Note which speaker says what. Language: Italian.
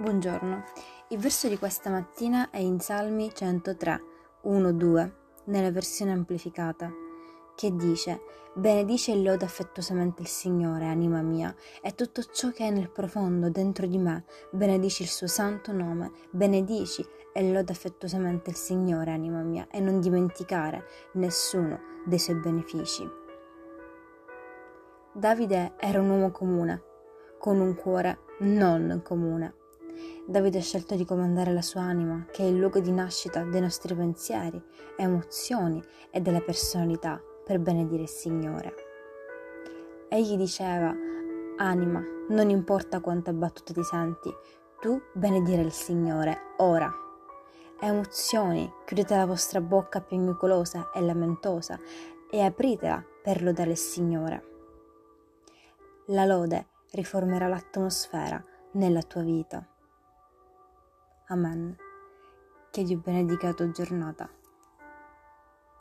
Speaker 1: Buongiorno, il verso di questa mattina è in Salmi 103, 1-2, nella versione amplificata, che dice Benedice e loda affettuosamente il Signore, anima mia, e tutto ciò che è nel profondo dentro di me, benedici il suo santo nome, benedici e loda affettuosamente il Signore, anima mia, e non dimenticare nessuno dei suoi benefici. Davide era un uomo comune, con un cuore non comune Davide ha scelto di comandare la sua anima, che è il luogo di nascita dei nostri pensieri, emozioni e della personalità, per benedire il Signore. Egli diceva, anima, non importa quanto abbattuto ti senti, tu benedire il Signore ora. Emozioni, chiudete la vostra bocca piagnucolosa e lamentosa e apritela per lodare il Signore. La lode riformerà l'atmosfera nella tua vita. Amen. Che Dio benedica la tua giornata.